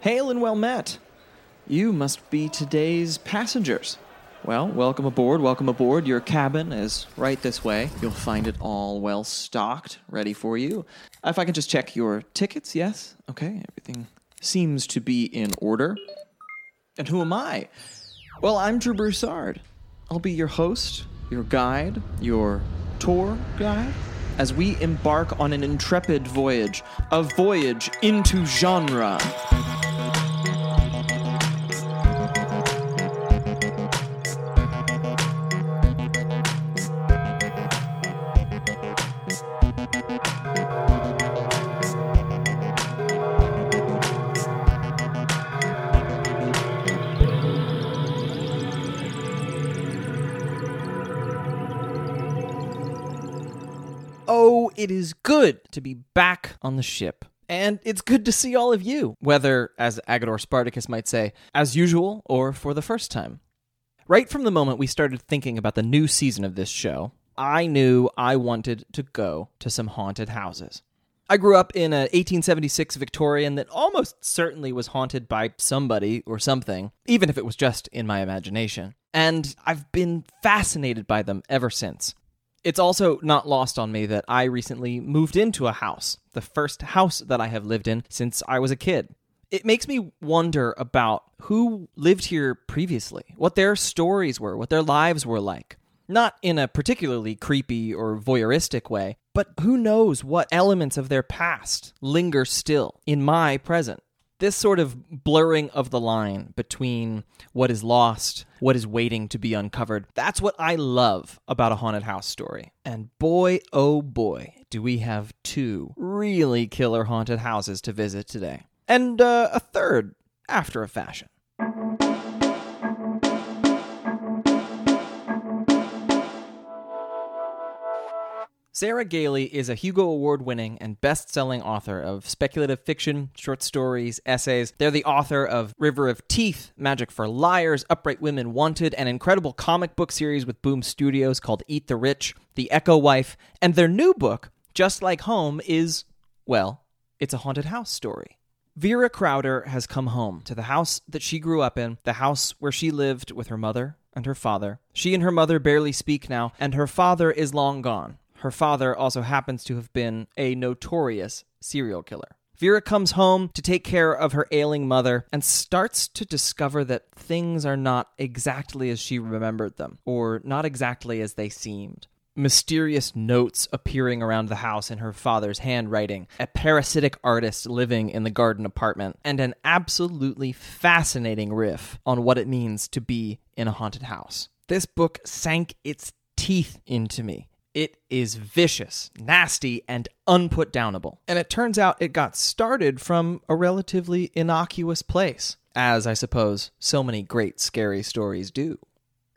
Hail and well met. You must be today's passengers. Well, welcome aboard, welcome aboard. Your cabin is right this way. You'll find it all well stocked, ready for you. If I can just check your tickets, yes? Okay, everything seems to be in order. And who am I? Well, I'm Drew Broussard. I'll be your host, your guide, your tour guide, as we embark on an intrepid voyage, a voyage into genre. It is good to be back on the ship. And it's good to see all of you, whether, as Agador Spartacus might say, as usual or for the first time. Right from the moment we started thinking about the new season of this show, I knew I wanted to go to some haunted houses. I grew up in a 1876 Victorian that almost certainly was haunted by somebody or something, even if it was just in my imagination. And I've been fascinated by them ever since. It's also not lost on me that I recently moved into a house, the first house that I have lived in since I was a kid. It makes me wonder about who lived here previously, what their stories were, what their lives were like. Not in a particularly creepy or voyeuristic way, but who knows what elements of their past linger still in my present this sort of blurring of the line between what is lost, what is waiting to be uncovered, that's what I love about a haunted house story. And boy, oh boy, do we have two really killer haunted houses to visit today. And uh, a third after a fashion. Sarah Gailey is a Hugo Award winning and best selling author of speculative fiction, short stories, essays. They're the author of River of Teeth, Magic for Liars, Upright Women Wanted, an incredible comic book series with Boom Studios called Eat the Rich, The Echo Wife, and their new book, Just Like Home, is, well, it's a haunted house story. Vera Crowder has come home to the house that she grew up in, the house where she lived with her mother and her father. She and her mother barely speak now, and her father is long gone. Her father also happens to have been a notorious serial killer. Vera comes home to take care of her ailing mother and starts to discover that things are not exactly as she remembered them, or not exactly as they seemed. Mysterious notes appearing around the house in her father's handwriting, a parasitic artist living in the garden apartment, and an absolutely fascinating riff on what it means to be in a haunted house. This book sank its teeth into me. It is vicious, nasty, and unputdownable. And it turns out it got started from a relatively innocuous place, as I suppose so many great scary stories do.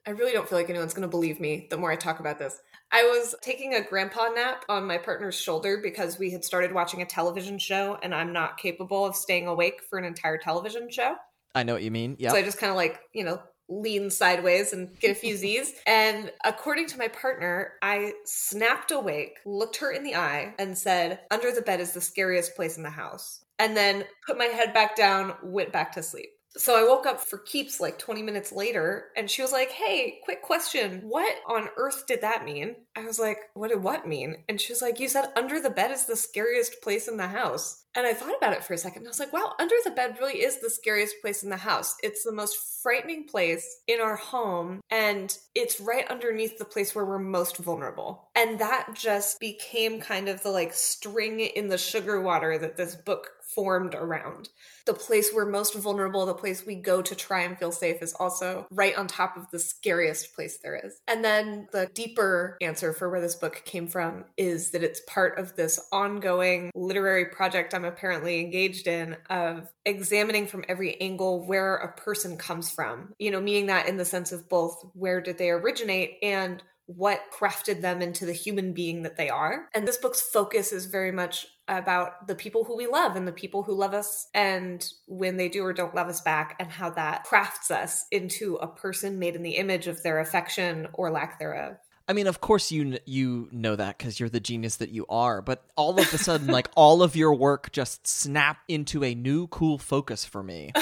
I really don't feel like anyone's going to believe me the more I talk about this. I was taking a grandpa nap on my partner's shoulder because we had started watching a television show and I'm not capable of staying awake for an entire television show. I know what you mean. Yeah. So I just kind of like, you know, lean sideways and get a few Z's. And according to my partner, I snapped awake, looked her in the eye, and said, Under the bed is the scariest place in the house. And then put my head back down, went back to sleep. So I woke up for keeps like 20 minutes later and she was like, Hey, quick question. What on earth did that mean? I was like, What did what mean? And she was like, You said under the bed is the scariest place in the house. And I thought about it for a second. I was like, wow, under the bed really is the scariest place in the house. It's the most frightening place in our home. And it's right underneath the place where we're most vulnerable. And that just became kind of the like string in the sugar water that this book formed around. The place we're most vulnerable, the place we go to try and feel safe, is also right on top of the scariest place there is. And then the deeper answer for where this book came from is that it's part of this ongoing literary project I'm apparently engaged in of examining from every angle where a person comes from. You know, meaning that in the sense of both where did they originate and what crafted them into the human being that they are. And this book's focus is very much about the people who we love and the people who love us and when they do or don't love us back and how that crafts us into a person made in the image of their affection or lack thereof. I mean, of course you you know that because you're the genius that you are. But all of a sudden, like all of your work just snap into a new cool focus for me.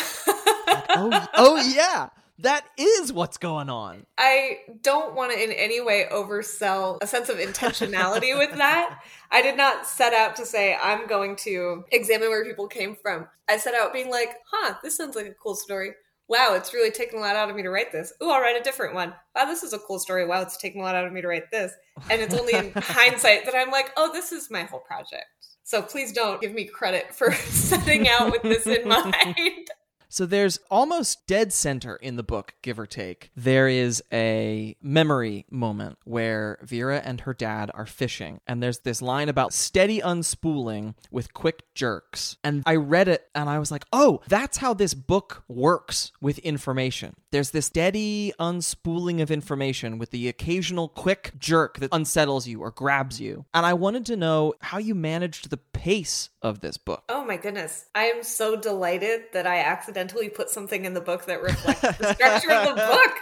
Like, oh, oh yeah, that is what's going on. I don't want to in any way oversell a sense of intentionality with that. I did not set out to say I'm going to examine where people came from. I set out being like, huh, this sounds like a cool story. Wow, it's really taken a lot out of me to write this. Ooh, I'll write a different one. Wow, this is a cool story. Wow, it's taken a lot out of me to write this. And it's only in hindsight that I'm like, oh, this is my whole project. So please don't give me credit for setting out with this in mind. So there's almost dead center in the book, give or take. There is a memory moment where Vera and her dad are fishing, and there's this line about steady unspooling with quick jerks. And I read it and I was like, oh, that's how this book works with information. There's this steady unspooling of information with the occasional quick jerk that unsettles you or grabs you. And I wanted to know how you managed the pace of this book. Oh my goodness. I am so delighted that I accidentally put something in the book that reflects the structure of the book.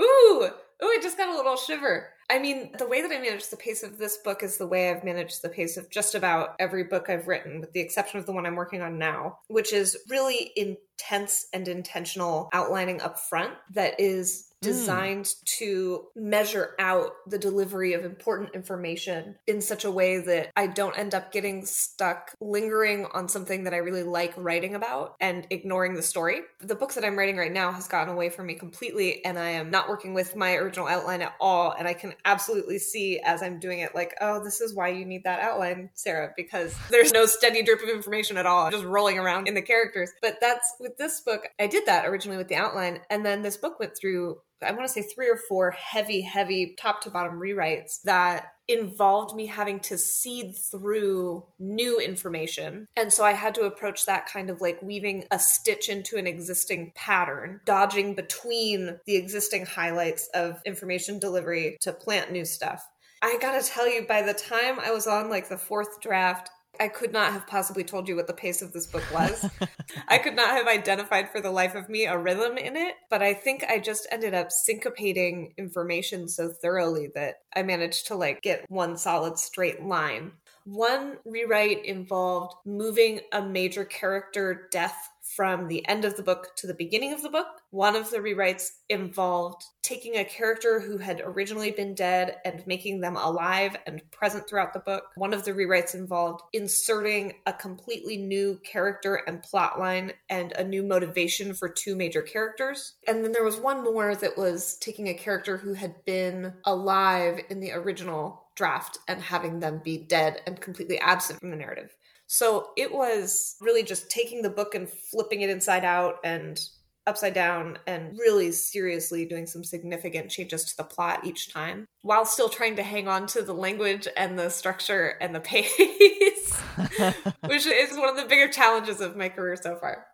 Ooh, ooh, I just got a little shiver. I mean, the way that I manage the pace of this book is the way I've managed the pace of just about every book I've written, with the exception of the one I'm working on now, which is really intense and intentional outlining up front that is designed mm. to measure out the delivery of important information in such a way that I don't end up getting stuck lingering on something that I really like writing about and ignoring the story. The book that I'm writing right now has gotten away from me completely, and I am not working with my original outline at all. And I can absolutely see as I'm doing it, like, oh, this is why you need that outline, Sarah, because there's no steady drip of information at all, just rolling around in the characters. But that's with this book, I did that originally with the outline. And then this book went through I want to say three or four heavy, heavy top to bottom rewrites that involved me having to seed through new information. And so I had to approach that kind of like weaving a stitch into an existing pattern, dodging between the existing highlights of information delivery to plant new stuff. I gotta tell you, by the time I was on like the fourth draft, I could not have possibly told you what the pace of this book was. I could not have identified for the life of me a rhythm in it, but I think I just ended up syncopating information so thoroughly that I managed to like get one solid straight line. One rewrite involved moving a major character death from the end of the book to the beginning of the book. One of the rewrites involved taking a character who had originally been dead and making them alive and present throughout the book. One of the rewrites involved inserting a completely new character and plot line and a new motivation for two major characters. And then there was one more that was taking a character who had been alive in the original draft and having them be dead and completely absent from the narrative. So it was really just taking the book and flipping it inside out and upside down and really seriously doing some significant changes to the plot each time while still trying to hang on to the language and the structure and the pace, which is one of the bigger challenges of my career so far.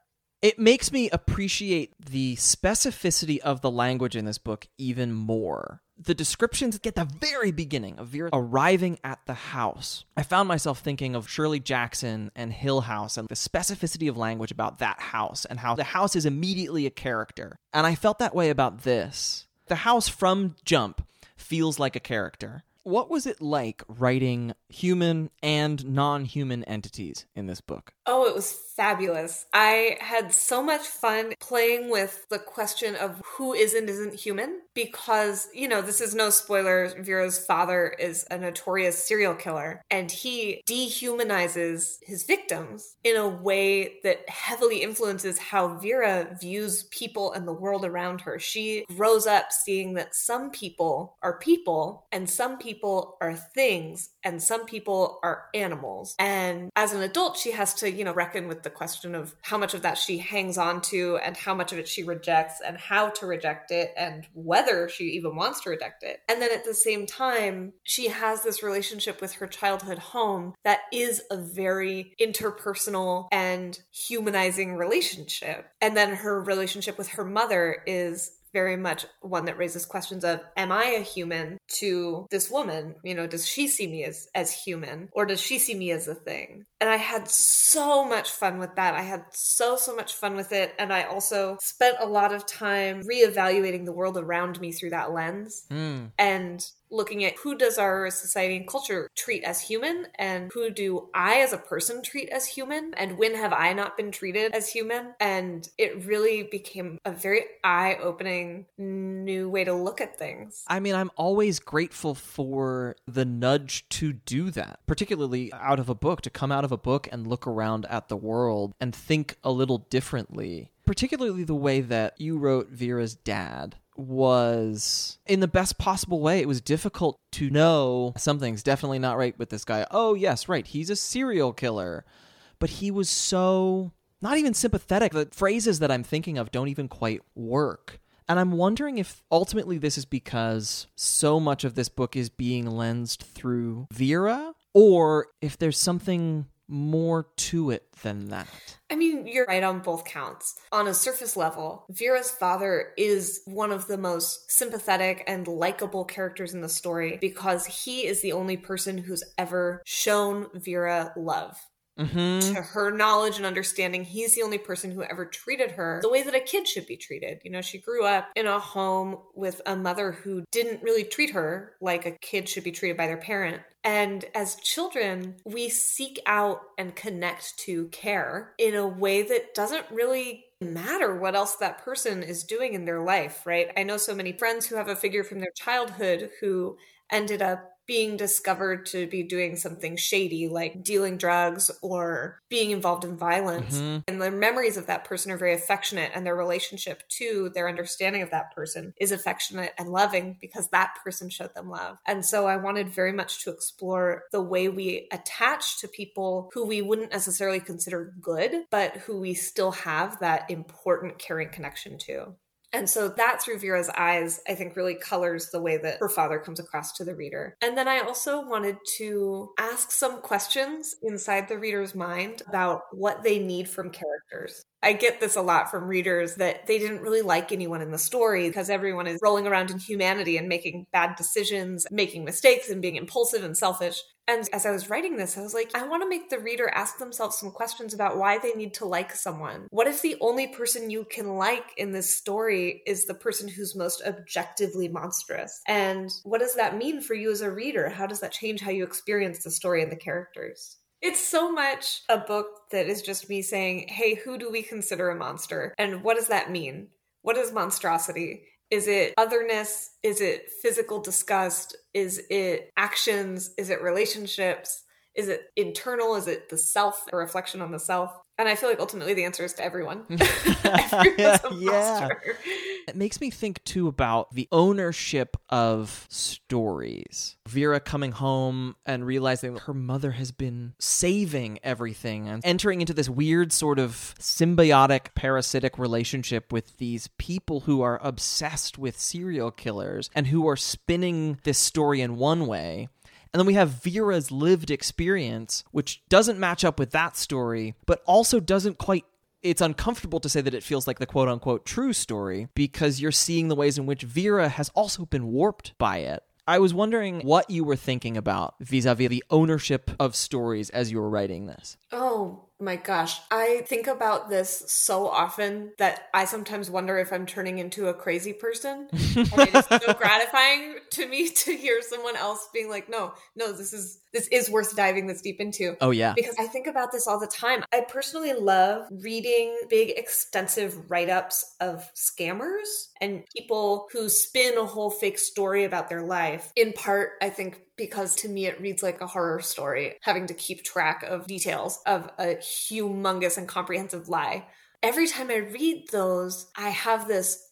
It makes me appreciate the specificity of the language in this book even more the descriptions at the very beginning of Vera arriving at the house, I found myself thinking of Shirley Jackson and Hill House and the specificity of language about that house and how the house is immediately a character. And I felt that way about this. The house from Jump feels like a character. What was it like writing human and non human entities in this book? Oh, it was fabulous. I had so much fun playing with the question of who is and isn't human because, you know, this is no spoiler. Vera's father is a notorious serial killer and he dehumanizes his victims in a way that heavily influences how Vera views people and the world around her. She grows up seeing that some people are people and some people are things and some people are animals. And as an adult, she has to, you know, reckon with the question of how much of that she hangs on to and how much of it she rejects and how to reject it and whether she even wants to reject it. And then at the same time, she has this relationship with her childhood home that is a very interpersonal and humanizing relationship. And then her relationship with her mother is very much one that raises questions of am i a human to this woman? You know does she see me as as human or does she see me as a thing? And i had so much fun with that. I had so so much fun with it. And i also spent a lot of time reevaluating the world around me through that lens. Mm. and looking at who does our society and culture treat as human and who do I as a person treat as human and when have I not been treated as human? And it really became a very eye opening new way to look at things. I mean, I'm always grateful for the nudge to do that, particularly out of a book, to come out of a book and look around at the world and think a little differently. Particularly the way that you wrote Vera's dad was in the best possible way. It was difficult to know something's definitely not right with this guy. Oh, yes, right. He's a serial killer. But he was so not even sympathetic. The phrases that I'm thinking of don't even quite work. And I'm wondering if ultimately this is because so much of this book is being lensed through Vera, or if there's something more to it than that. I mean, you're right on both counts. On a surface level, Vera's father is one of the most sympathetic and likable characters in the story because he is the only person who's ever shown Vera love. Mm-hmm. To her knowledge and understanding, he's the only person who ever treated her the way that a kid should be treated. You know, she grew up in a home with a mother who didn't really treat her like a kid should be treated by their parent. And as children, we seek out and connect to care in a way that doesn't really matter what else that person is doing in their life, right? I know so many friends who have a figure from their childhood who ended up being discovered to be doing something shady like dealing drugs or being involved in violence. Mm-hmm. and the memories of that person are very affectionate and their relationship to their understanding of that person is affectionate and loving because that person showed them love. And so i wanted very much to explore the way we attach to people who we wouldn't necessarily consider good but who we still have that important caring connection to and so that through Vera's eyes, I think really colors the way that her father comes across to the reader. And then I also wanted to ask some questions inside the reader's mind about what they need from characters. I get this a lot from readers that they didn't really like anyone in the story because everyone is rolling around in humanity and making bad decisions, making mistakes, and being impulsive and selfish. And as I was writing this, I was like, I want to make the reader ask themselves some questions about why they need to like someone. What if the only person you can like in this story is the person who's most objectively monstrous? And what does that mean for you as a reader? How does that change how you experience the story and the characters? It's so much a book that is just me saying, hey, who do we consider a monster? And what does that mean? What is monstrosity? Is it otherness? Is it physical disgust? Is it actions? Is it relationships? Is it internal? Is it the self, a reflection on the self? And I feel like ultimately the answer is to everyone. Everyone's a Yeah. It makes me think too about the ownership of stories. Vera coming home and realizing her mother has been saving everything and entering into this weird sort of symbiotic parasitic relationship with these people who are obsessed with serial killers and who are spinning this story in one way. And then we have Vera's lived experience, which doesn't match up with that story, but also doesn't quite. It's uncomfortable to say that it feels like the quote unquote true story because you're seeing the ways in which Vera has also been warped by it. I was wondering what you were thinking about vis a vis the ownership of stories as you were writing this. Oh my gosh. I think about this so often that I sometimes wonder if I'm turning into a crazy person. and it is so gratifying to me to hear someone else being like, no, no, this is this is worth diving this deep into. Oh, yeah. Because I think about this all the time. I personally love reading big, extensive write ups of scammers and people who spin a whole fake story about their life. In part, I think because to me it reads like a horror story, having to keep track of details of a humongous and comprehensive lie. Every time I read those, I have this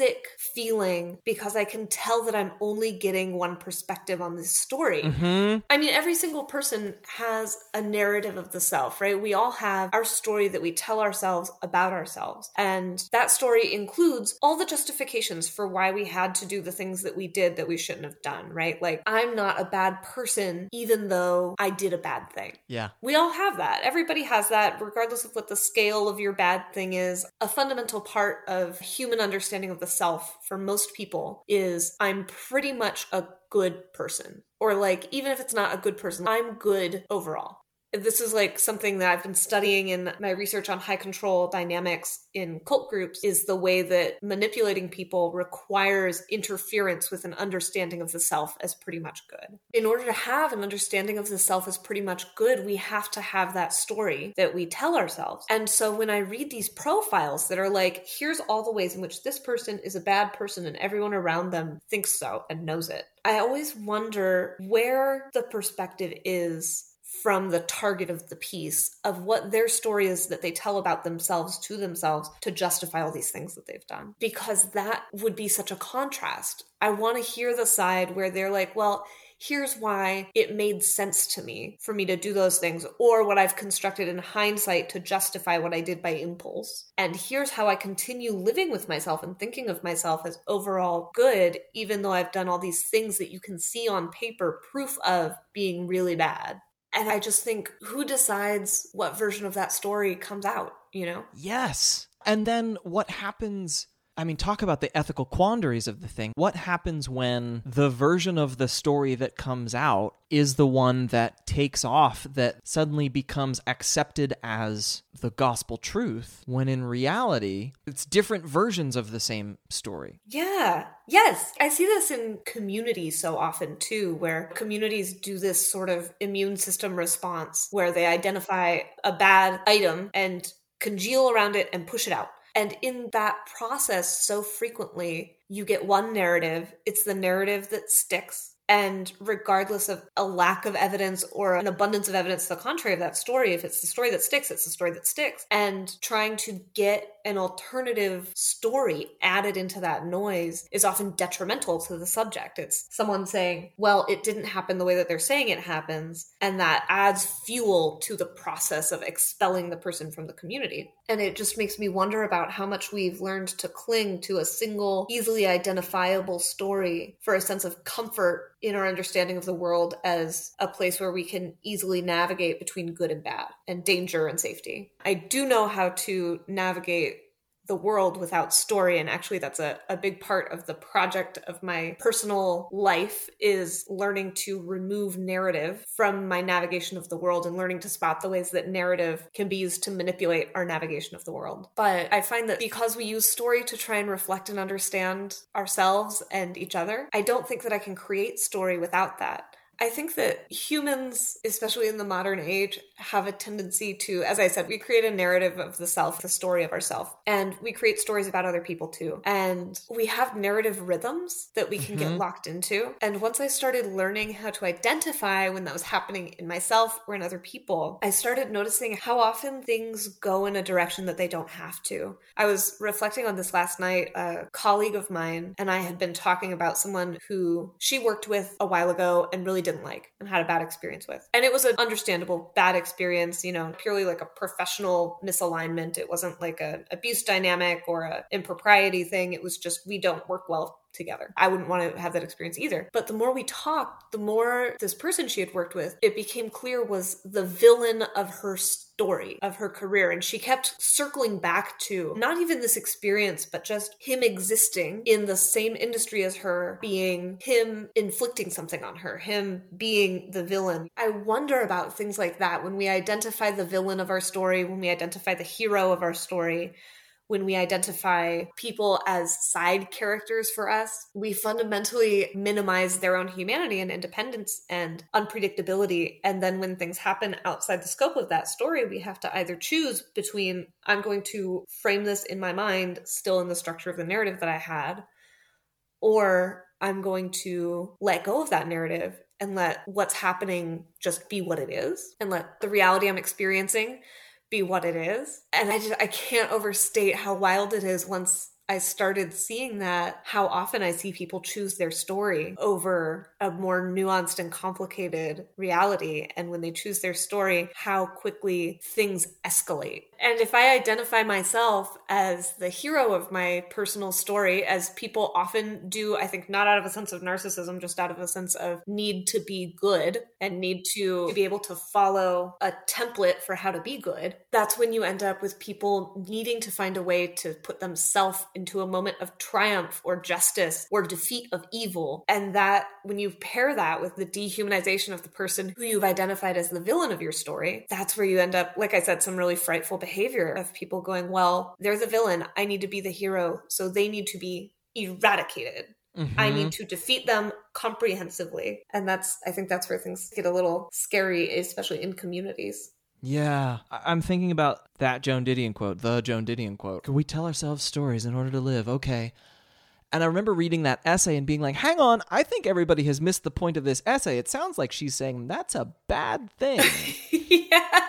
sick feeling because I can tell that I'm only getting one perspective on this story. hmm I mean, every single person has a narrative of the self, right? We all have our story that we tell ourselves about ourselves. And that story includes all the justifications for why we had to do the things that we did that we shouldn't have done, right? Like, I'm not a bad person, even though I did a bad thing. Yeah. We all have that. Everybody has that, regardless of what the scale of your bad thing is. A fundamental part of human understanding of the self for most people is I'm pretty much a good person. Or, like, even if it's not a good person, I'm good overall. This is like something that I've been studying in my research on high control dynamics in cult groups is the way that manipulating people requires interference with an understanding of the self as pretty much good. In order to have an understanding of the self as pretty much good, we have to have that story that we tell ourselves. And so when I read these profiles that are like, here's all the ways in which this person is a bad person and everyone around them thinks so and knows it, I always wonder where the perspective is from the target of the piece of what their story is that they tell about themselves to themselves to justify all these things that they've done. Because that would be such a contrast. I want to hear the side where they're like, well, here's why it made sense to me for me to do those things, or what I've constructed in hindsight to justify what I did by impulse. And here's how I continue living with myself and thinking of myself as overall good, even though I've done all these things that you can see on paper proof of being really bad. And I just think who decides what version of that story comes out, you know? Yes. And then what happens? I mean, talk about the ethical quandaries of the thing. What happens when the version of the story that comes out is the one that takes off, that suddenly becomes accepted as the gospel truth, when in reality, it's different versions of the same story? Yeah. Yes. I see this in communities so often too, where communities do this sort of immune system response where they identify a bad item and congeal around it and push it out and in that process, so frequently, you get one narrative. It's the narrative that sticks. And regardless of a lack of evidence or an abundance of evidence to the contrary of that story, if it's the story that sticks, it's the story that sticks. And trying to get an alternative story added into that noise is often detrimental to the subject. It's someone saying, well, it didn't happen the way that they're saying it happens. And that adds fuel to the process of expelling the person from the community. And it just makes me wonder about how much we've learned to cling to a single, easily identifiable story for a sense of comfort in our understanding of the world as a place where we can easily navigate between good and bad and danger and safety. I do know how to navigate the world without story and actually that's a, a big part of the project of my personal life is learning to remove narrative from my navigation of the world and learning to spot the ways that narrative can be used to manipulate our navigation of the world. But i find that because we use story to try and reflect and understand ourselves and each other i don't think that i can create story without that I think that humans, especially in the modern age, have a tendency to, as I said, we create a narrative of the self, the story of ourself, and we create stories about other people too. And we have narrative rhythms that we can mm-hmm. get locked into. And once I started learning how to identify when that was happening in myself or in other people, I started noticing how often things go in a direction that they don't have to. I was reflecting on this last night. A colleague of mine and I had been talking about someone who she worked with a while ago and really didn't like and had a bad experience with. And it was an understandable bad experience, you know, purely like a professional misalignment. It wasn't like an abuse dynamic or a impropriety thing. It was just we don't work well together. I wouldn't want to have that experience either. But the more we talked, the more this person she had worked with, it became clear was the villain of her story, of her career. And she kept circling back to not even this experience, but just him existing in the same industry as her, being him inflicting something on her, him being the villain. I wonder about things like that when we identify the villain of our story, when we identify the hero of our story when we identify people as side characters for us, we fundamentally minimize their own humanity and independence and unpredictability. And then when things happen outside the scope of that story, we have to either choose between I'm going to frame this in my mind, still in the structure of the narrative that I had, or I'm going to let go of that narrative and let what's happening just be what it is and let the reality I'm experiencing be what it is. And I just I can't overstate how wild it is once I started seeing that, how often I see people choose their story over a more nuanced and complicated reality. And when they choose their story, how quickly things escalate. And if I identify myself as the hero of my personal story, as people often do, I think not out of a sense of narcissism, just out of a sense of need to be good and need to be able to follow a template for how to be good, that's when you end up with people needing to find a way to put themselves into a moment of triumph or justice or defeat of evil. And that when you pair that with the dehumanization of the person who you've identified as the villain of your story, that's where you end up, like I said, some really frightful behavior of people going, well, they're the villain. I need to be the hero. So they need to be eradicated. Mm-hmm. I need to defeat them comprehensively. And that's, I think that's where things get a little scary, especially in communities. Yeah, I'm thinking about that Joan Didion quote, the Joan Didion quote. Can we tell ourselves stories in order to live? Okay. And I remember reading that essay and being like, hang on, I think everybody has missed the point of this essay. It sounds like she's saying that's a bad thing. yeah.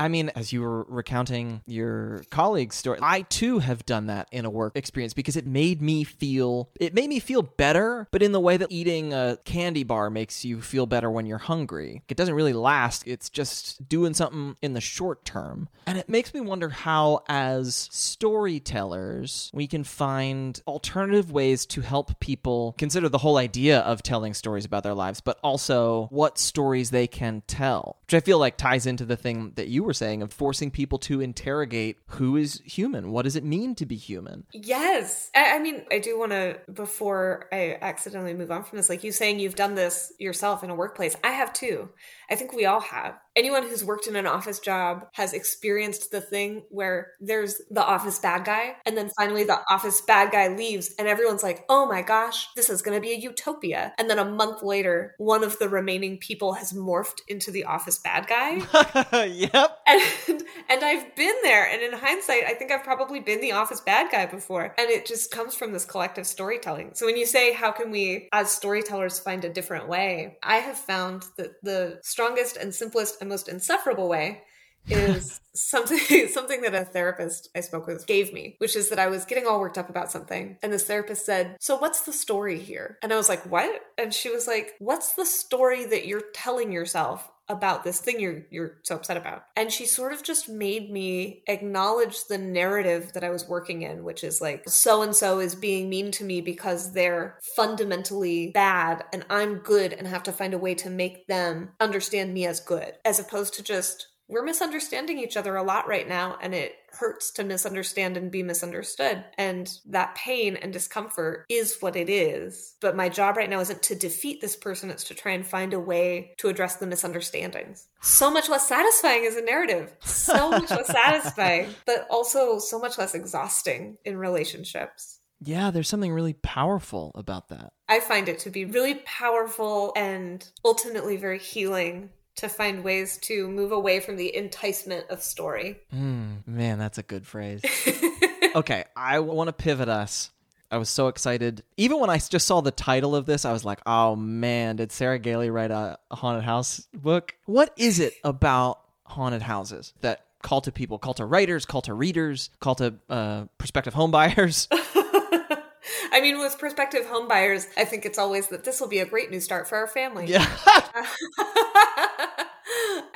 I mean, as you were recounting your colleague's story, I too have done that in a work experience because it made me feel it made me feel better, but in the way that eating a candy bar makes you feel better when you're hungry. It doesn't really last. It's just doing something in the short term. And it makes me wonder how as storytellers we can find alternative ways to help people consider the whole idea of telling stories about their lives, but also what stories they can tell. Which I feel like ties into the thing that you were were saying of forcing people to interrogate who is human. What does it mean to be human? Yes. I, I mean, I do want to, before I accidentally move on from this, like you saying you've done this yourself in a workplace, I have too. I think we all have. Anyone who's worked in an office job has experienced the thing where there's the office bad guy, and then finally the office bad guy leaves, and everyone's like, oh my gosh, this is going to be a utopia. And then a month later, one of the remaining people has morphed into the office bad guy. yep. And, and I've been there. And in hindsight, I think I've probably been the office bad guy before. And it just comes from this collective storytelling. So when you say, how can we as storytellers find a different way? I have found that the strongest and simplest and most insufferable way is something something that a therapist I spoke with gave me, which is that I was getting all worked up about something. And this therapist said, So what's the story here? And I was like, What? And she was like, What's the story that you're telling yourself about this thing you're you're so upset about. And she sort of just made me acknowledge the narrative that I was working in, which is like so and so is being mean to me because they're fundamentally bad and I'm good and have to find a way to make them understand me as good as opposed to just we're misunderstanding each other a lot right now and it hurts to misunderstand and be misunderstood. And that pain and discomfort is what it is. But my job right now isn't to defeat this person it's to try and find a way to address the misunderstandings. So much less satisfying as a narrative. So much less satisfying but also so much less exhausting in relationships. Yeah, there's something really powerful about that. I find it to be really powerful and ultimately very healing to find ways to move away from the enticement of story. Mm, man, that's a good phrase. okay, I want to pivot us. I was so excited. Even when I just saw the title of this, I was like, oh man, did Sarah Gailey write a, haunted house book? What is it about haunted houses that call to people, call to writers, call to readers, call to uh, prospective homebuyers? I mean, with prospective homebuyers, I think it's always that this will be a great new start for our family. Yeah.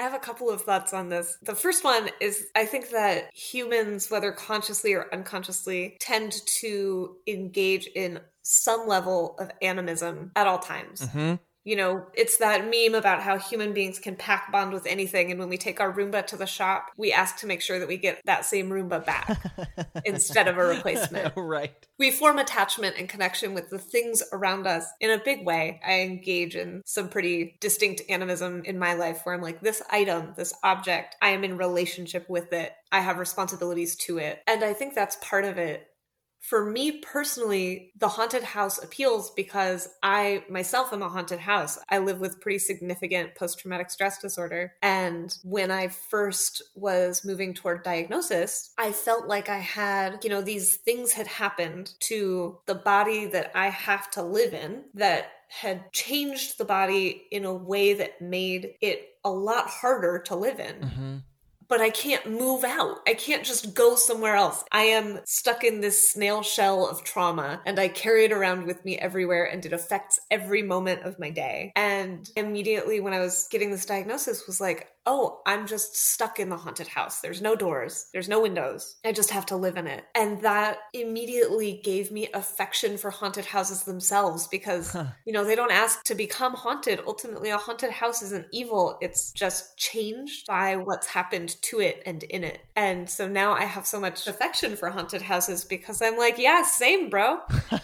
I have a couple of thoughts on this. The first one is I think that humans, whether consciously or unconsciously, tend to engage in some level of animism at all times. Mm-hmm you know, it's that meme about how human beings can pack bond with anything. And when we take our Roomba to the shop, we ask to make sure that we get that same Roomba back instead of a replacement. right. We form attachment and connection with the things around us in a big way. I engage in some pretty distinct animism in my life where I'm like, this item, this object, I am in relationship with it. I have responsibilities to it. And I think that's part of it for me personally, the haunted house appeals because I myself am a haunted house. I live with pretty significant post traumatic stress disorder. And when I first was moving toward diagnosis, I felt like I had, you know, these things had happened to the body that I have to live in that had changed the body in a way that made it a lot harder to live in. Mm-hmm but I can't move out. I can't just go somewhere else. I am stuck in this snail shell of trauma and I carry it around with me everywhere and it affects every moment of my day. And immediately when I was getting this diagnosis was like, oh, I'm just stuck in the haunted house. There's no doors, there's no windows. I just have to live in it. And that immediately gave me affection for haunted houses themselves because, huh. you know, they don't ask to become haunted. Ultimately, a haunted house isn't evil, it's just changed by what's happened to it and in it. And so now I have so much affection for haunted houses because I'm like, yeah, same, bro.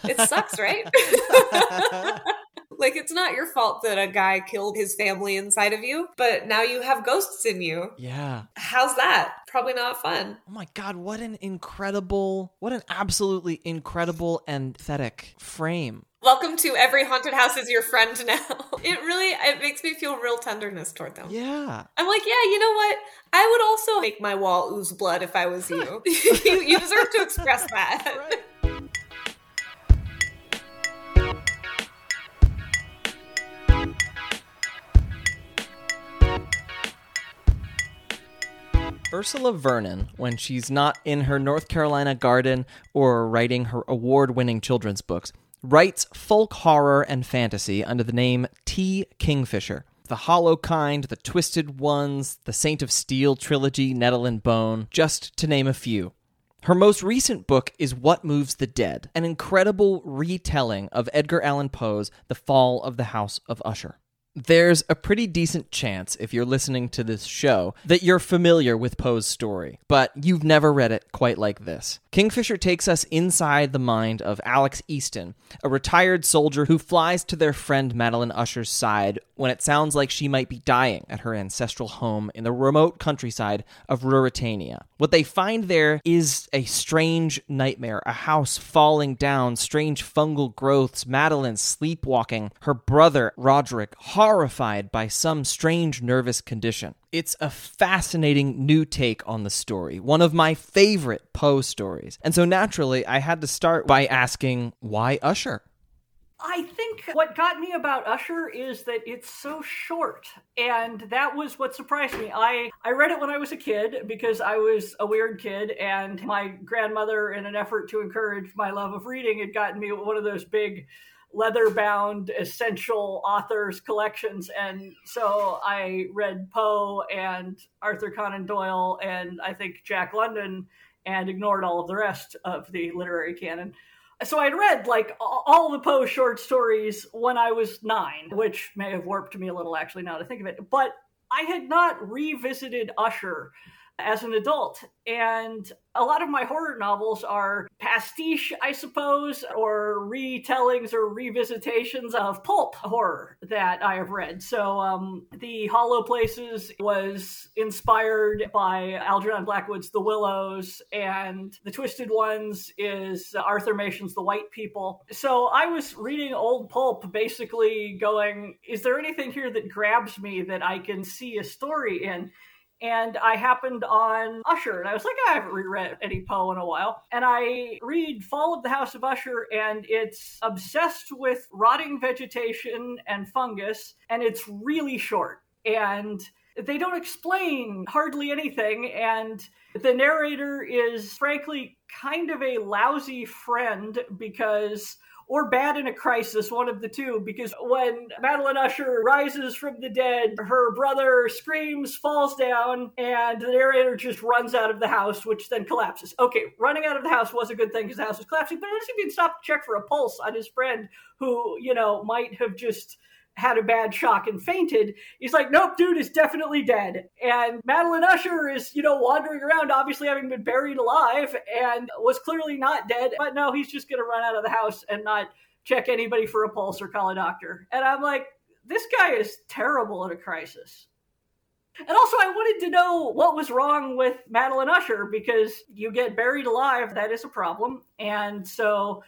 It sucks, right? like it's not your fault that a guy killed his family inside of you, but now you have ghosts in you. Yeah. How's that? Probably not fun. Oh my god, what an incredible, what an absolutely incredible and pathetic frame. Welcome to every haunted house is your friend now. It really it makes me feel real tenderness toward them. Yeah. I'm like, yeah, you know what? I would also make my wall ooze blood if I was you. you, you deserve to express that. Right. Ursula Vernon, when she's not in her North Carolina garden or writing her award winning children's books, writes folk horror and fantasy under the name T. Kingfisher. The Hollow Kind, The Twisted Ones, the Saint of Steel trilogy, Nettle and Bone, just to name a few. Her most recent book is What Moves the Dead, an incredible retelling of Edgar Allan Poe's The Fall of the House of Usher. There's a pretty decent chance, if you're listening to this show, that you're familiar with Poe's story, but you've never read it quite like this. Kingfisher takes us inside the mind of Alex Easton, a retired soldier who flies to their friend Madeline Usher's side when it sounds like she might be dying at her ancestral home in the remote countryside of Ruravia. What they find there is a strange nightmare, a house falling down, strange fungal growths, Madeline sleepwalking, her brother, Roderick, horrified by some strange nervous condition. It's a fascinating new take on the story, one of my favorite Poe stories. And so naturally, I had to start by asking, why Usher? I think what got me about Usher is that it's so short. And that was what surprised me. I, I read it when I was a kid because I was a weird kid, and my grandmother, in an effort to encourage my love of reading, had gotten me one of those big leather bound essential authors collections. And so I read Poe and Arthur Conan Doyle and I think Jack London and ignored all of the rest of the literary canon. So I'd read like all the Poe short stories when I was nine, which may have warped me a little actually now to think of it. But I had not revisited Usher as an adult. And a lot of my horror novels are pastiche, I suppose, or retellings or revisitations of pulp horror that I have read. So, um, The Hollow Places was inspired by Algernon Blackwood's The Willows, and The Twisted Ones is Arthur Machen's The White People. So, I was reading old pulp, basically going, is there anything here that grabs me that I can see a story in? And I happened on Usher, and I was like, ah, I haven't reread any Poe in a while. And I read Fall of the House of Usher, and it's obsessed with rotting vegetation and fungus, and it's really short. And they don't explain hardly anything, and the narrator is frankly kind of a lousy friend because or bad in a crisis, one of the two, because when Madeline Usher rises from the dead, her brother screams, falls down, and the narrator just runs out of the house, which then collapses. Okay, running out of the house was a good thing because the house was collapsing, but at least he didn't stop to check for a pulse on his friend who, you know, might have just had a bad shock and fainted. He's like, nope, dude is definitely dead. And Madeline Usher is, you know, wandering around, obviously having been buried alive and was clearly not dead. But no, he's just going to run out of the house and not check anybody for a pulse or call a doctor. And I'm like, this guy is terrible in a crisis. And also, I wanted to know what was wrong with Madeline Usher because you get buried alive, that is a problem. And so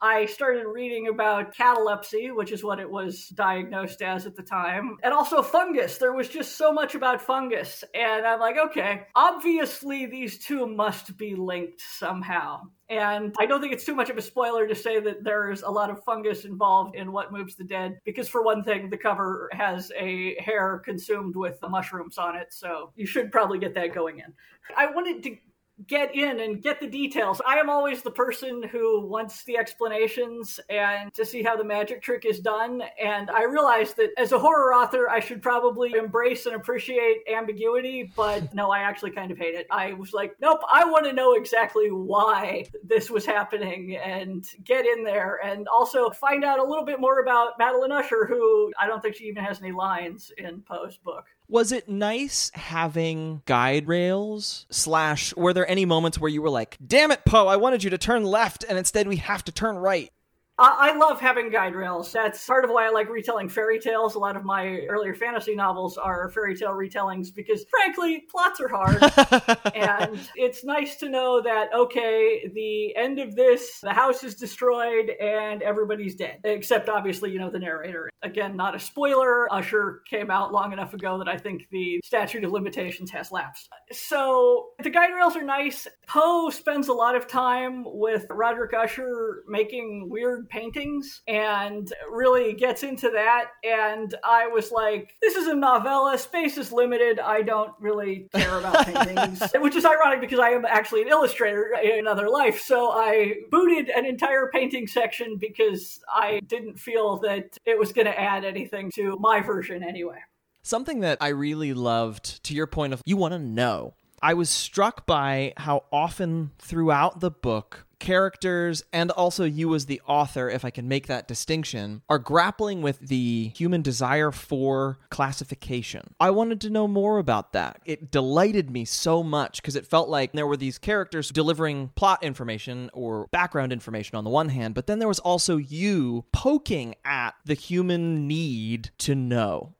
I started reading about catalepsy, which is what it was diagnosed as at the time, and also fungus. There was just so much about fungus. And I'm like, okay, obviously these two must be linked somehow. And I don't think it's too much of a spoiler to say that there's a lot of fungus involved in What Moves the Dead, because for one thing, the cover has a hare consumed with the mushrooms on it, so you should probably get that going in. I wanted to get in and get the details. I am always the person who wants the explanations and to see how the magic trick is done. And I realized that as a horror author, I should probably embrace and appreciate ambiguity, but no, I actually kind of hate it. I was like, nope, I want to know exactly why this was happening and get in there and also find out a little bit more about Madeline Usher, who I don't think she even has any lines in Poe's book. Was it nice having guide rails? Slash, were there any moments where you were like, damn it, Poe, I wanted you to turn left, and instead we have to turn right? I love having guide rails. That's part of why I like retelling fairy tales. A lot of my earlier fantasy novels are fairy tale retellings because, frankly, plots are hard. and it's nice to know that, okay, the end of this, the house is destroyed and everybody's dead. Except, obviously, you know, the narrator. Again, not a spoiler. Usher came out long enough ago that I think the statute of limitations has lapsed. So the guide rails are nice. Poe spends a lot of time with Roderick Usher making weird paintings and really gets into that. And I was like, this is a novella. Space is limited. I don't really care about paintings, which is ironic because I am actually an illustrator in another life. So I booted an entire painting section because I didn't feel that it was going to add anything to my version anyway. Something that I really loved, to your point of you want to know, I was struck by how often throughout the book characters and also you as the author, if I can make that distinction, are grappling with the human desire for classification. I wanted to know more about that. It delighted me so much because it felt like there were these characters delivering plot information or background information on the one hand, but then there was also you poking at the human need to know.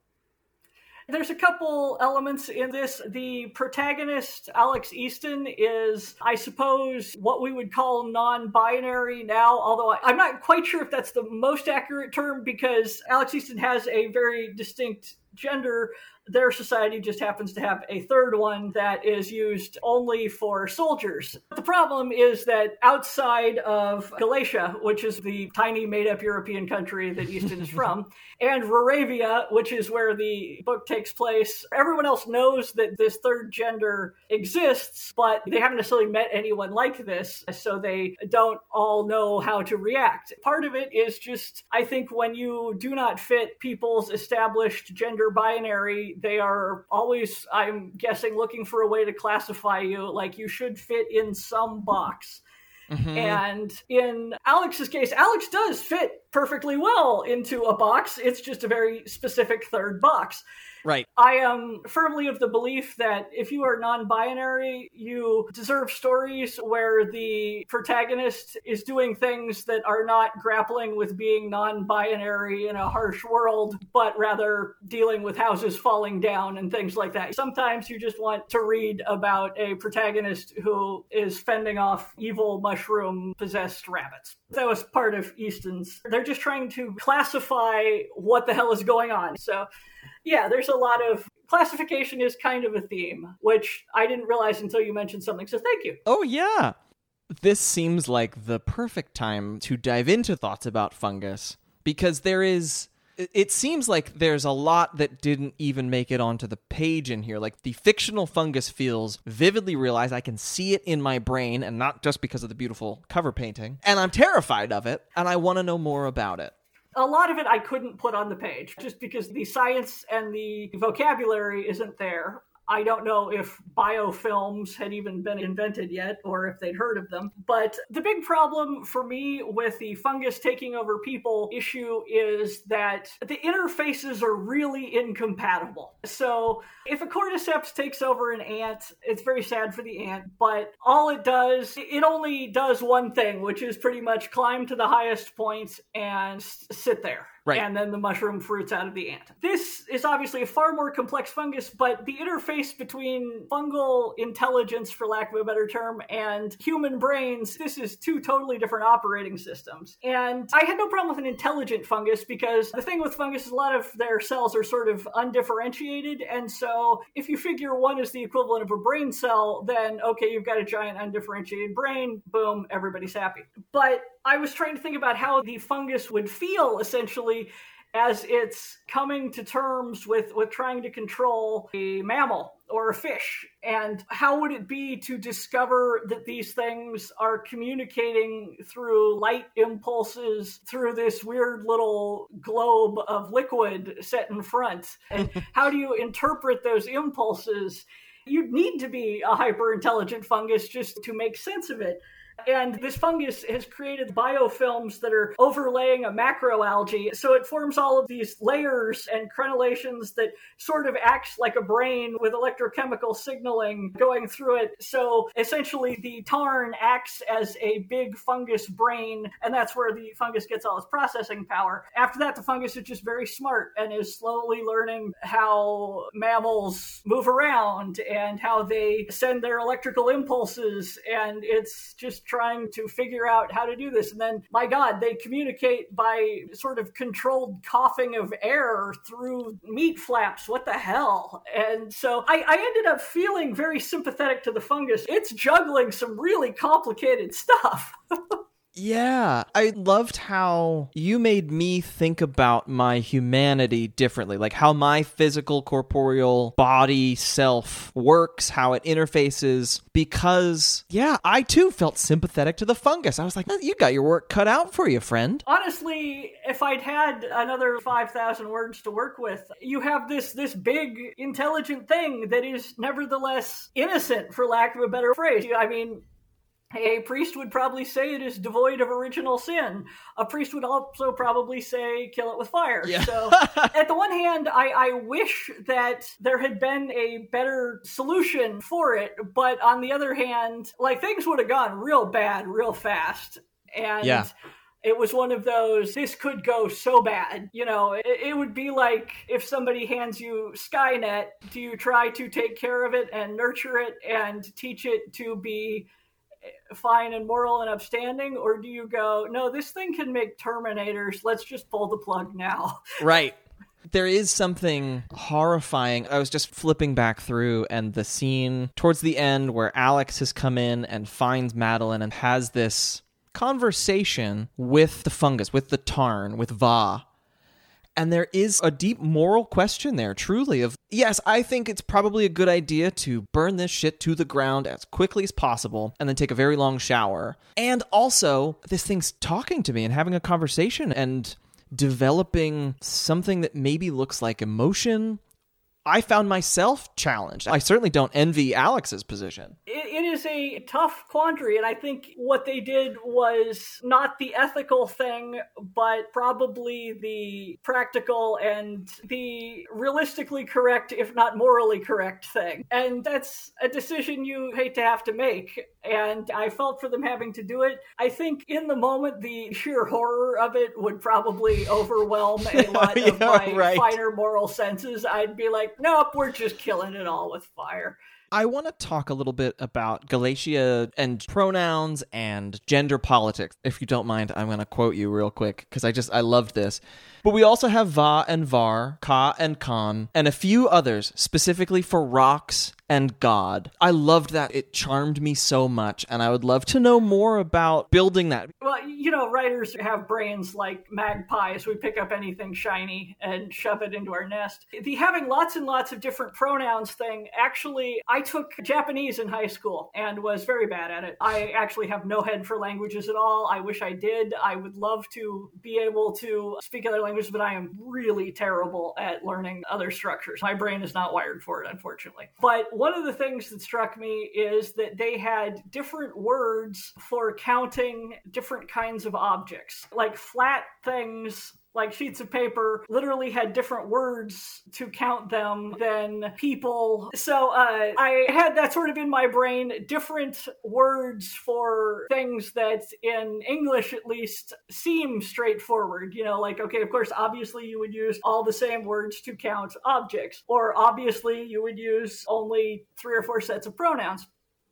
There's a couple elements in this. The protagonist, Alex Easton, is, I suppose, what we would call non binary now, although I'm not quite sure if that's the most accurate term because Alex Easton has a very distinct gender their society just happens to have a third one that is used only for soldiers. The problem is that outside of Gallacia, which is the tiny made up European country that Easton is from, and Ruravia, which is where the book takes place, everyone else knows that this third gender exists, but they haven't necessarily met anyone like this, so they don't all know how to react. Part of it is just, I think, when you do not fit people's established gender binary, they are always, I'm guessing, looking for a way to classify you. Like you should fit in some box. Mm-hmm. And in Alex's case, Alex does fit perfectly well into a box. It's just a very specific third box. Right. I am firmly of the belief that if you are non binary, you deserve stories where the protagonist is doing things that are not grappling with being non binary in a harsh world, but rather dealing with houses falling down and things like that. Sometimes you just want to read about a protagonist who is fending off evil mushroom possessed rabbits. That was part of Easton's. They're just trying to classify what the hell is going on. So yeah, there's a lot of classification is kind of a theme, which I didn't realize until you mentioned something. So thank you. Oh, yeah. This seems like the perfect time to dive into thoughts about fungus because there is. It seems like there's a lot that didn't even make it onto the page in here. Like the fictional fungus feels vividly realized. I can see it in my brain, and not just because of the beautiful cover painting. And I'm terrified of it, and I want to know more about it a lot of it I couldn't put on the page just because the science and the vocabulary isn't there. I don't know if biofilms had even been invented yet or if they'd heard of them. But the big problem for me with the fungus taking over people issue is that the interfaces are really incompatible. So if a cordyceps takes over an ant, it's very sad for the ant, but all it does, it only does one thing, which is pretty much climb to the highest points point and sit there. Right. And then the mushroom fruits out of the ant. This is obviously a far more complex fungus, but the interface between fungal intelligence, for lack of a better term, and human brains, this is two totally different operating systems. And I had no problem with an intelligent fungus because the thing with fungus is a lot of their cells are sort of undifferentiated. And so if you figure one is the equivalent of a brain cell, then okay, you've got a giant undifferentiated brain, boom, everybody's happy. But I was trying to think about how the fungus would feel essentially as it's coming to terms with, with trying to control a mammal or a fish. And how would it be to discover that these things are communicating through light impulses through this weird little globe of liquid set in front? And how do you interpret those impulses? You'd need to be a hyper intelligent fungus just to make sense of it. And this fungus has created biofilms that are overlaying a macroalgae. So it forms all of these layers and crenellations that sort of acts like a brain with electrochemical signaling going through it. So essentially, the tarn acts as a big fungus brain, and that's where the fungus gets all its processing power. After that, the fungus is just very smart and is slowly learning how mammals move around and how they send their electrical impulses. And it's just trying to figure out how to do this. And then, my God, they communicate by sort of controlled coughing of air through meat flaps. What the hell? And so I, I ended up feeling very sympathetic to the fungus. It's juggling some really complicated stuff. Yeah, I loved how you made me think about my humanity differently, like how my physical, corporeal body self works, how it interfaces. Because, yeah, I too felt sympathetic to the fungus. I was like, you got your work cut out for you, friend. Honestly, if I'd had another 5,000 words to work with, you have this, this big, intelligent thing that is nevertheless innocent, for lack of a better phrase. I mean, a priest would probably say it is devoid of original sin. A priest would also probably say kill it with fire. Yeah. So, at the one hand, I, I wish that there had been a better solution for it, but on the other hand, like things would have gone real bad real fast. And yeah it was one of those this could go so bad you know it, it, would be like if somebody hands you skynet do you try to take care of it and nurture it and teach it to be fine and moral and upstanding, or do you go, no, this thing can make Terminators. Let's just pull the plug now. Right. There is something horrifying. I was just flipping back through, and the scene towards the end where Alex has come in and finds Madeline and has this conversation with the fungus, with the Tarn, with Va and there is a deep moral question there, truly, of yes, I think it's probably a good idea to burn this shit to the ground as quickly as possible and then take a very long shower. And also, this thing's talking to me and having a conversation and developing something that maybe looks like emotion I found myself challenged. I certainly don't envy Alex's position. It, it is a tough quandary, and I think what they did was not the ethical thing, but probably the practical and the realistically correct, if not morally correct thing. And that's a decision you hate to have to make. And I felt for them having to do it. I think in the moment, the sheer horror of it would probably overwhelm a lot yeah, of my right. finer moral senses. I'd be like, nope, we're just killing it all with fire. I want to talk a little bit about Gallacia and pronouns and gender politics. If you don't mind, I'm going to quote you real quick because I just I loved this. But we also have Va and Var, Ka and Kan, and a few others specifically for rocks and God. I loved that. It charmed me so much, and I would love to know more about building that. Well, you know, writers have brains like magpies. We pick up anything shiny and shove it into our nest. The having lots and lots of different pronouns thing, actually, I took Japanese in high school and was very bad at it. I actually have no head for languages at all. I wish I did. I would love to be able to speak other languages, but I am really terrible at learning other structures. My brain is not wired for it, unfortunately. But one of the things that struck me is that they had different words for counting different kinds of objects, like flat things like sheets of paper literally had different words to count them than people. So uh, I had that sort of in my brain, different words for things that in English at least seem straightforward. You know, like, okay, of course, obviously you would use all the same words to count objects, or obviously you would use only three or four sets of pronouns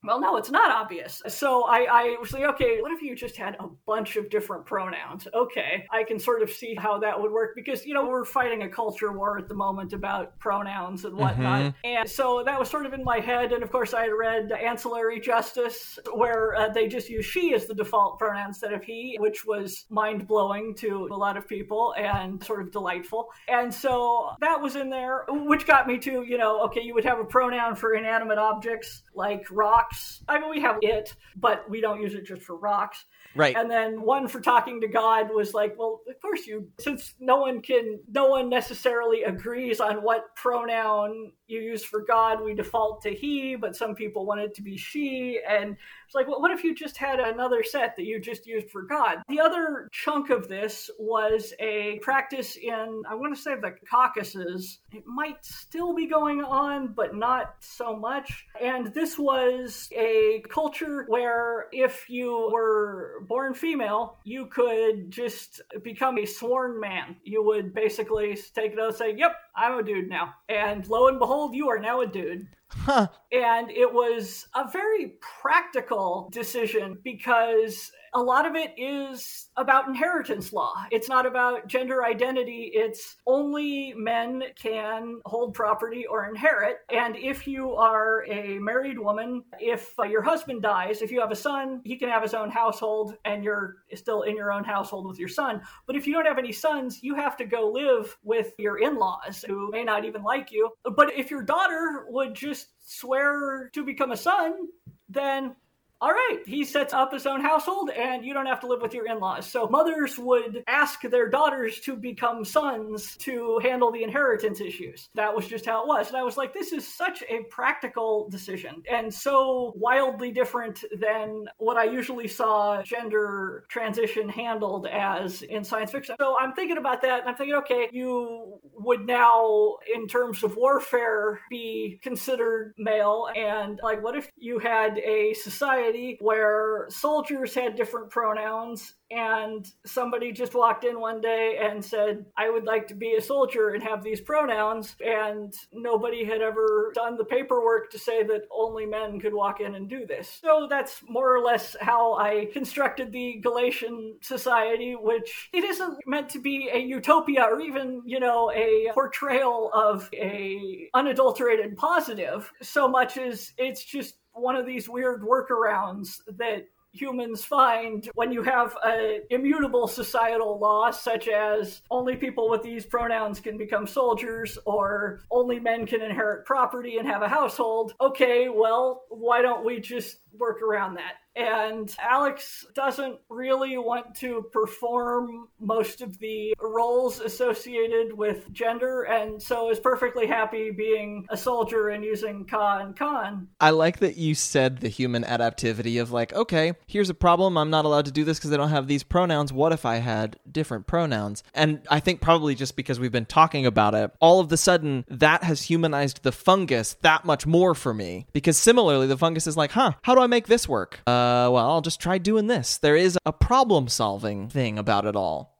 well, no, it's not obvious. So I, I was like, okay, what if you just had a bunch of different pronouns? Okay, I can sort of see how that would work because, you know, we're fighting a culture war at the moment about pronouns and whatnot. Mm-hmm. And so that was sort of in my head. And of course, I had read Ancillary Justice, where uh, they just use she as the default pronoun instead of he, which was mind blowing to a lot of people and sort of delightful. And so that was in there, which got me to, you know, okay, you would have a pronoun for inanimate objects like rocks. I mean, we have it, but we don't use it just for rocks. Right. And then one for talking to God was like, well, of course you, since no one can, no one necessarily agrees on what pronoun you use for God, we default to he, but some people want it to be she. And it's like, well, what if you just had another set that you just used for God? The other chunk of this was a practice in, I want to say the Caucasus. It might still be going on, but not so much. And this was a culture where if you were born female, you could just become a sworn man. You would basically take it out and say, yep, I'm a dude now. And lo and behold, you are now a dude. Huh. And it was a very practical decision because a lot of it is about inheritance law. It's not about gender identity. It's only men can hold property or inherit. And if you are a married woman, if uh, your husband dies, if you have a son, he can have his own household and you're still in your own household with your son. But if you don't have any sons, you have to go live with your in laws who may not even like you. But if your daughter would just swear to become a son, then all right, he sets up his own household and you don't have to live with your in laws. So mothers would ask their daughters to become sons to handle the inheritance issues. That was just how it was. And I was like, this is such a practical decision and so wildly different than what I usually saw gender transition handled as in science fiction. So I'm thinking about that and I'm thinking, okay, you would now, in terms of warfare, be considered male. And like, what if you had a society? Society where soldiers had different pronouns and somebody just walked in one day and said, I would like to be a soldier and have these pronouns. And nobody had ever done the paperwork to say that only men could walk in and do this. So that's more or less how I constructed the Gallacian society, which it isn't meant to be a utopia or even, you know, a portrayal of a unadulterated positive so much as it's just one of these weird workarounds that humans find when you have an immutable societal law, such as only people with these pronouns can become soldiers or only men can inherit property and have a household. Okay, well, why don't we just work around that? And Alex doesn't really want to perform most of the roles associated with gender, and so is perfectly happy being a soldier and using Ka and Kan. I like that you said the human adaptivity of like, okay, here's a problem. I'm not allowed to do this because I don't have these pronouns. What if I had different pronouns? And I think probably just because we've been talking about it, all of the sudden that has humanized the fungus that much more for me. Because similarly, the fungus is like, huh, how do I make this work? Uh, uh, well, I'll just try doing this. There is a problem solving thing about it all.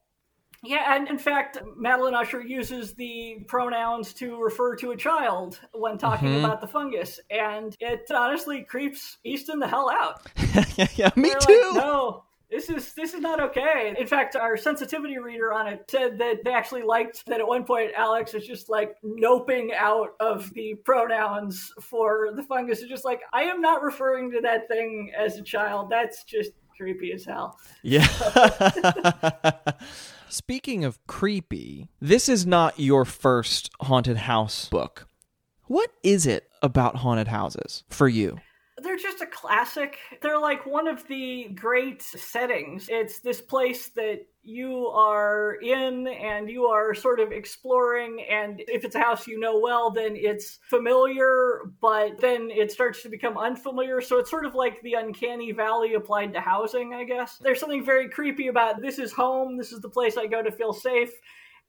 Yeah, and in fact, Madeline Usher uses the pronouns to refer to a child when talking mm-hmm. about the fungus, and it honestly creeps Easton the hell out. yeah, yeah, me They're too. Like, no, this is this is not okay. In fact, our sensitivity reader on it said that they actually liked that at one point Alex was just like noping out of the pronouns for the fungus. It's just like I am not referring to that thing as a child. That's just creepy as hell. Yeah. Speaking of creepy, this is not your first haunted house book. What is it about haunted houses for you? Classic. They're like one of the great settings. It's this place that you are in and you are sort of exploring and if it's a house you know well then it's familiar but then it starts to become unfamiliar so it's sort of like the uncanny valley applied to housing i guess there's something very creepy about this is home this is the place i go to feel safe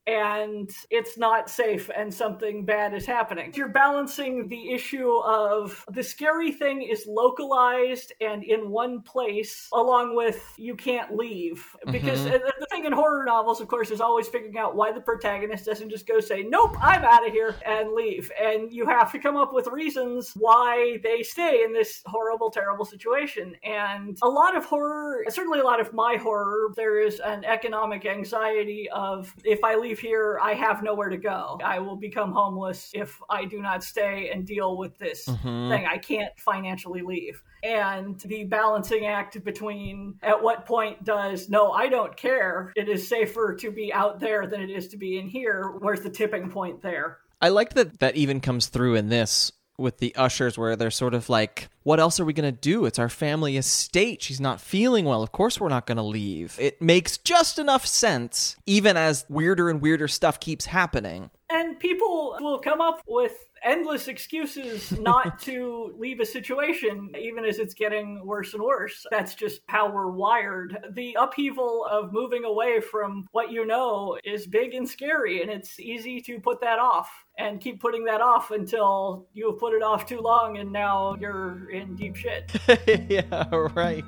and it's not safe and something bad is happening. You're balancing the issue of the scary thing is localized and in one place, along with you can't leave. Because Mhm. the thing in horror novels, of course, is always figuring out why the protagonist doesn't just go say, Nope, I'm out of here and leave. And you have to come up with reasons why they stay in this horrible, terrible situation. And a lot of horror, certainly a lot of my horror, there is an economic anxiety of if I leave here, I have nowhere to go. I will become homeless if I do not stay and deal with this Mhm. thing. I can't financially leave. And the balancing act between at what point does no, I don't care, it is safer to be out there than it is to be in here. Where's the tipping point there? I like that that even comes through in this with the ushers where they're sort of like what else are we going to do? It's our family estate. She's not feeling well. Of course we're not going to leave. It makes just enough sense even as weirder and weirder stuff keeps happening. And people will come up with endless excuses not to leave a situation, even as it's getting worse and worse. That's just how we're wired. The upheaval of moving away from what you know is big and scary, and it's easy to put that off and keep putting that off until you have put it off too long and now you're in deep shit. yeah right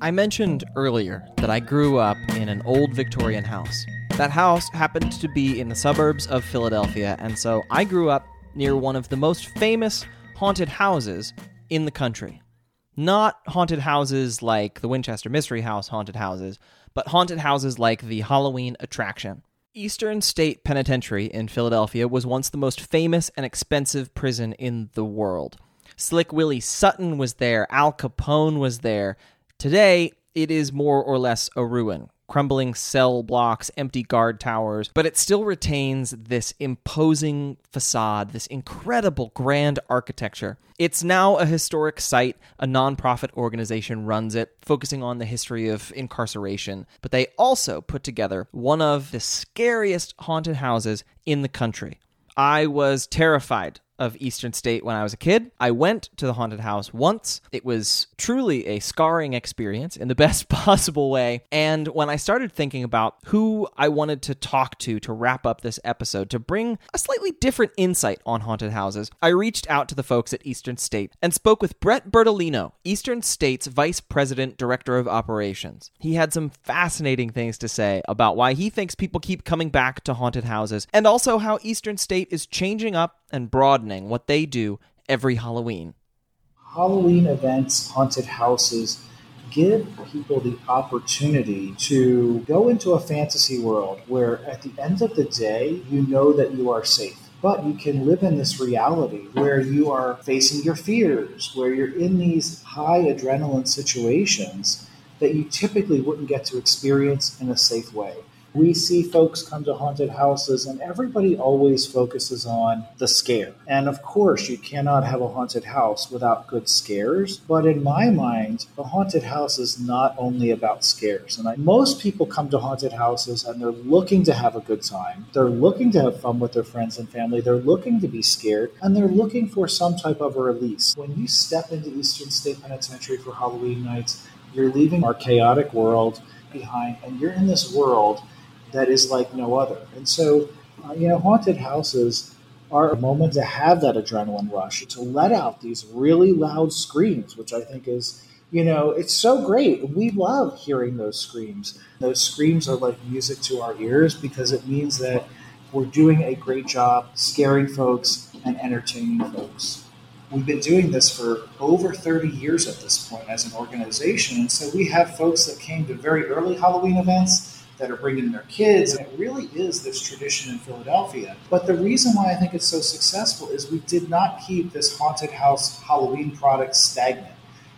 I mentioned earlier that I grew up in an old Victorian house. That house happened to be in the suburbs of Philadelphia, and so I grew up near one of the most famous haunted houses in the country. Not haunted houses like the Winchester Mystery House haunted houses, but haunted houses like the Halloween attraction. Eastern State Penitentiary in Philadelphia was once the most famous and expensive prison in the world. Slick Willie Sutton was there, Al Capone was there. Today, it is more or less a ruin. Crumbling cell blocks, empty guard towers, but it still retains this imposing facade, this incredible grand architecture. It's now a historic site. A nonprofit organization runs it, focusing on the history of incarceration. But they also put together one of the scariest haunted houses in the country. I was terrified of Eastern State when I was a kid. I went to the haunted house once. It was truly a scarring experience in the best possible way. And when I started thinking about who I wanted to talk to to wrap up this episode, to bring a slightly different insight on haunted houses, I reached out to the folks at Eastern State and spoke with Brett Bertolino, Eastern State's Vice President Director of Operations. He had some fascinating things to say about why he thinks people keep coming back to haunted houses and also how Eastern State is changing up and broadening what they do every Halloween. Halloween events, haunted houses give people the opportunity to go into a fantasy world where at the end of the day, you know that you are safe. But you can live in this reality where you are facing your fears, where you're in these high adrenaline situations that you typically wouldn't get to experience in a safe way. We see folks come to haunted houses, and everybody always focuses on the scare. And of course, you cannot have a haunted house without good scares. But in my mind, a haunted house is not only about scares. And I, most people come to haunted houses and they're looking to have a good time. They're looking to have fun with their friends and family. They're looking to be scared, and they're looking for some type of a release. When you step into Eastern State Penitentiary for Halloween nights, you're leaving our chaotic world behind, and you're in this world that is like no other. And so, uh, you know, haunted houses are a moment to have that adrenaline rush, to let out these really loud screams, which I think is, you know, it's so great. We love hearing those screams. Those screams are like music to our ears because it means that we're doing a great job scaring folks and entertaining folks. We've been doing this for over 30 years at this point as an organization. And so we have folks that came to very early Halloween events that are bringing their kids. And it really is this tradition in Philadelphia. But the reason why I think it's so successful is we did not keep this haunted house Halloween product stagnant.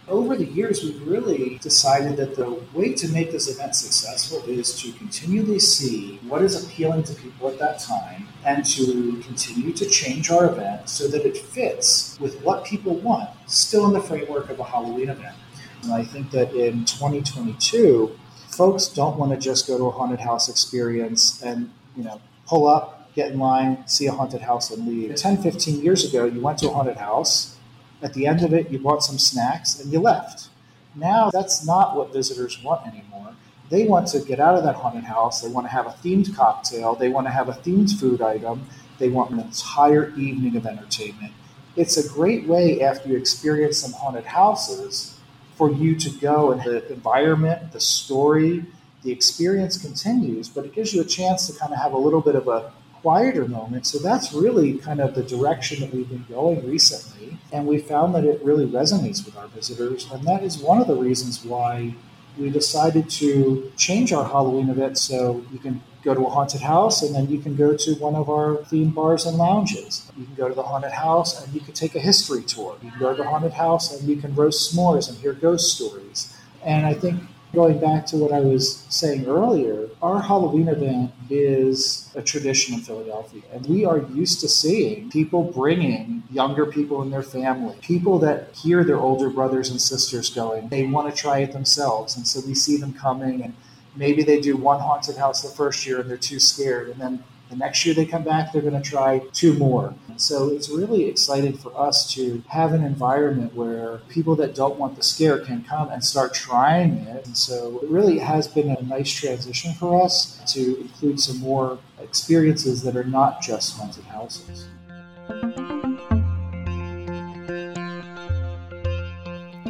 Over the years, we've really decided that the way to make this event successful is to continually see what is appealing to people at that time and to continue to change our event so that it fits with what people want, still in the framework of a Halloween event. And I think that in 2022, folks don't want to just go to a haunted house experience and, you know, pull up, get in line, see a haunted house and leave. 10, 15 years ago, you went to a haunted house. At the end of it, you bought some snacks and you left. Now, that's not what visitors want anymore. they want to get out of that haunted house. They want to have a themed cocktail. They want to have a themed food item. They want an entire evening of entertainment. It's a great way after you experience some haunted houses for you to go and the environment, the story, the experience continues, but it gives you a chance to kind of have a little bit of a quieter moment. So that's really kind of the direction that we've been going recently. And we found that it really resonates with our visitors. And that is one of the reasons why we decided to change our Halloween event so you can go to a haunted house and then you can go to one of our theme bars and lounges. You can go to the haunted house and you can take a history tour. You can go to the haunted house and you can roast s'mores and hear ghost stories. And I think Going back to what I was saying earlier, our Halloween event is a tradition in Philadelphia, and we are used to seeing people bringing younger people in their family, people that hear their older brothers and sisters going, they want to try it themselves. And so we see them coming, and maybe they do one haunted house the first year and they're too scared, and then the next year they come back, they're going to try two more. So it's really exciting for us to have an environment where people that don't want the scare can come and start trying it. And so it really has been a nice transition for us to include some more experiences that are not just haunted houses.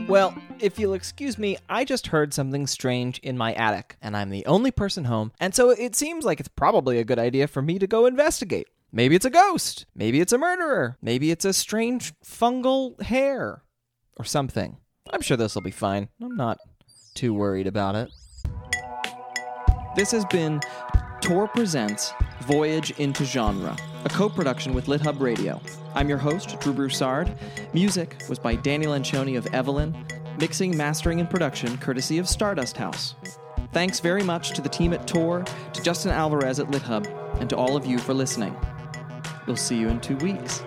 Well, if you'll excuse me, I just heard something strange in my attic, and I'm the only person home, and so it seems like it's probably a good idea for me to go investigate. Maybe it's a ghost. Maybe it's a murderer. Maybe it's a strange fungal hare. Or something. I'm sure this will be fine. I'm not too worried about it. This has been Tor Presents Voyage into Genre, a co production with LitHub Radio. I'm your host, Drew Broussard. Music was by Dani Lencioni of Evelyn. Mixing, mastering, and production courtesy of Stardust House. Thanks very much to the team at Tor, to Justin Alvarez at LitHub, and to all of you for listening. We'll see you in two weeks.